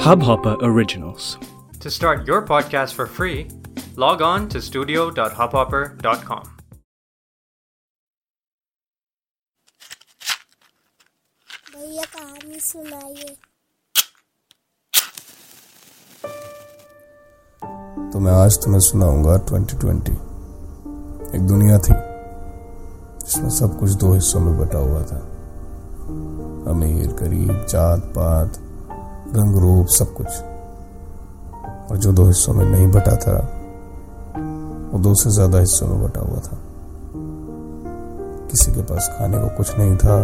Hubhopper Originals. To start your podcast for free, log on to studio.hubhopper.com. भैया कहानी सुनाइए तो मैं आज तुम्हें सुनाऊँगा 2020 एक दुनिया थी जिसमें सब कुछ दो हिस्सों में बटा हुआ था अमीर गरीब जात पात रंग रूप सब कुछ। और जो दो हिस्सों में नहीं बटा था, वो दो से ज़्यादा हिस्सों में बटा हुआ था। किसी के पास खाने को कुछ नहीं था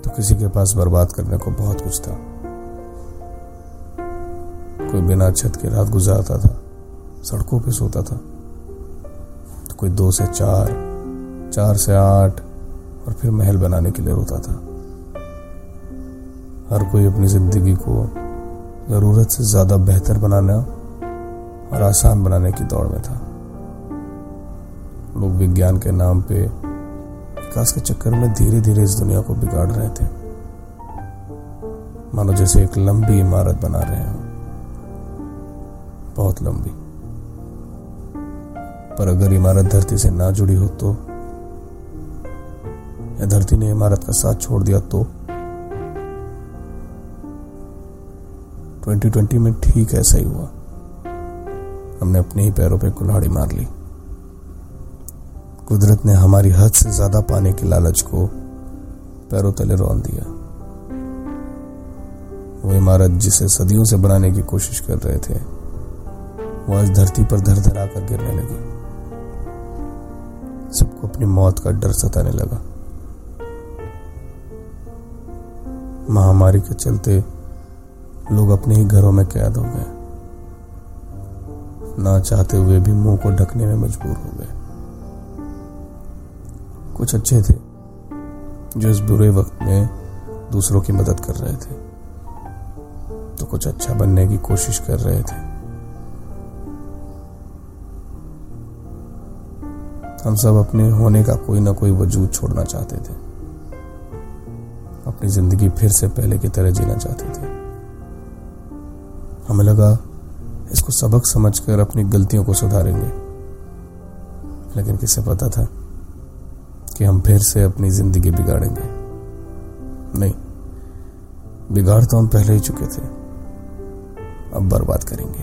तो किसी के पास बर्बाद करने को बहुत कुछ था। कोई बिना छत के रात गुजारता था, सड़कों पे सोता था तो कोई दो से चार चार से आठ, और फिर महल बनाने के लिए रोता था। हर कोई अपनी ज़िंदगी को ज़रूरत से ज़्यादा बेहतर बनाना और आसान बनाने की दौड़ में था। लोग विज्ञान के नाम पे विकास के चक्कर में धीरे धीरे इस दुनिया को बिगाड़ रहे थे। मानो जैसे एक लंबी इमारत बना रहे हो। बहुत लंबी। पर अगर इमारत धरती से ना जुड़ी हो तो या धरती ने इमारत का साथ छोड़ दिया तो 2020 में ठीक ऐसा ही हुआ। हमने अपने ही पैरों पे कुल्हाड़ी मार ली। कुदरत ने हमारी हद से ज़्यादा पाने की लालच को पैरों तले रौन दिया। वो इमारत जिसे सदियों से बनाने की कोशिश कर रहे थे, वो आज धरती पर धर धरा कर गिरने लगी। सबको अपनी मौत का डर सताने लगा। महामारी के चलते लोग अपने ही घरों में कैद हो गए। ना चाहते हुए भी मुँह को ढकने में मजबूर हो गए। कुछ अच्छे थे, जो इस बुरे वक्त में दूसरों की मदद कर रहे थे। तो कुछ अच्छा बनने की कोशिश कर रहे थे। हम सब अपने होने का कोई ना कोई वजूद छोड़ना चाहते थे। अपनी ज़िंदगी फिर से पहले की तरह जीना चाहते थे। हमें लगा, इसको सबक समझकर अपनी गलतियों को सुधारेंगे। लेकिन किसे पता था कि हम फिर से अपनी ज़िंदगी बिगाड़ेंगे? नहीं, बिगाड़ तो हम पहले ही चुके थे। अब बर्बाद करेंगे।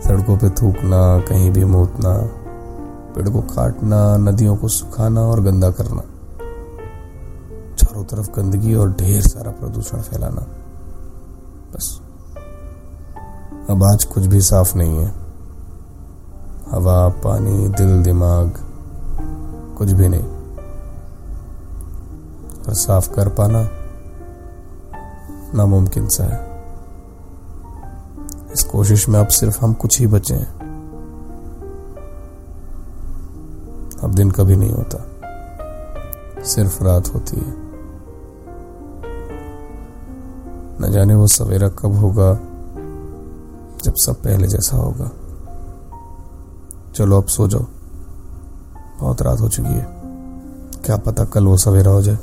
सड़कों पे थूकना, कहीं भी मूतना, पेड़ को काटना, नदियों को सुखाना और गंदा करना, चारों तरफ़ गंदगी और ढेर सारा प्रदूषण फैलाना। बस। अब आज कुछ भी साफ़ नहीं है। हवा, पानी, दिल, दिमाग, कुछ भी नहीं। और साफ़ कर पाना नामुमकिन सा है। इस कोशिश में अब सिर्फ़ हम कुछ ही बचे हैं। अब दिन कभी नहीं होता। सिर्फ़ रात होती है। न जाने वो सवेरा कब होगा, जब सब पहले जैसा होगा। चलो अब सो जाओ। बहुत रात हो चुकी है। क्या पता कल वो सवेरा हो जाए।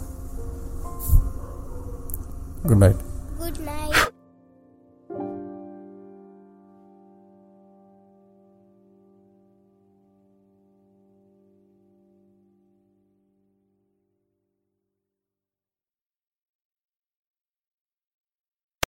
Good night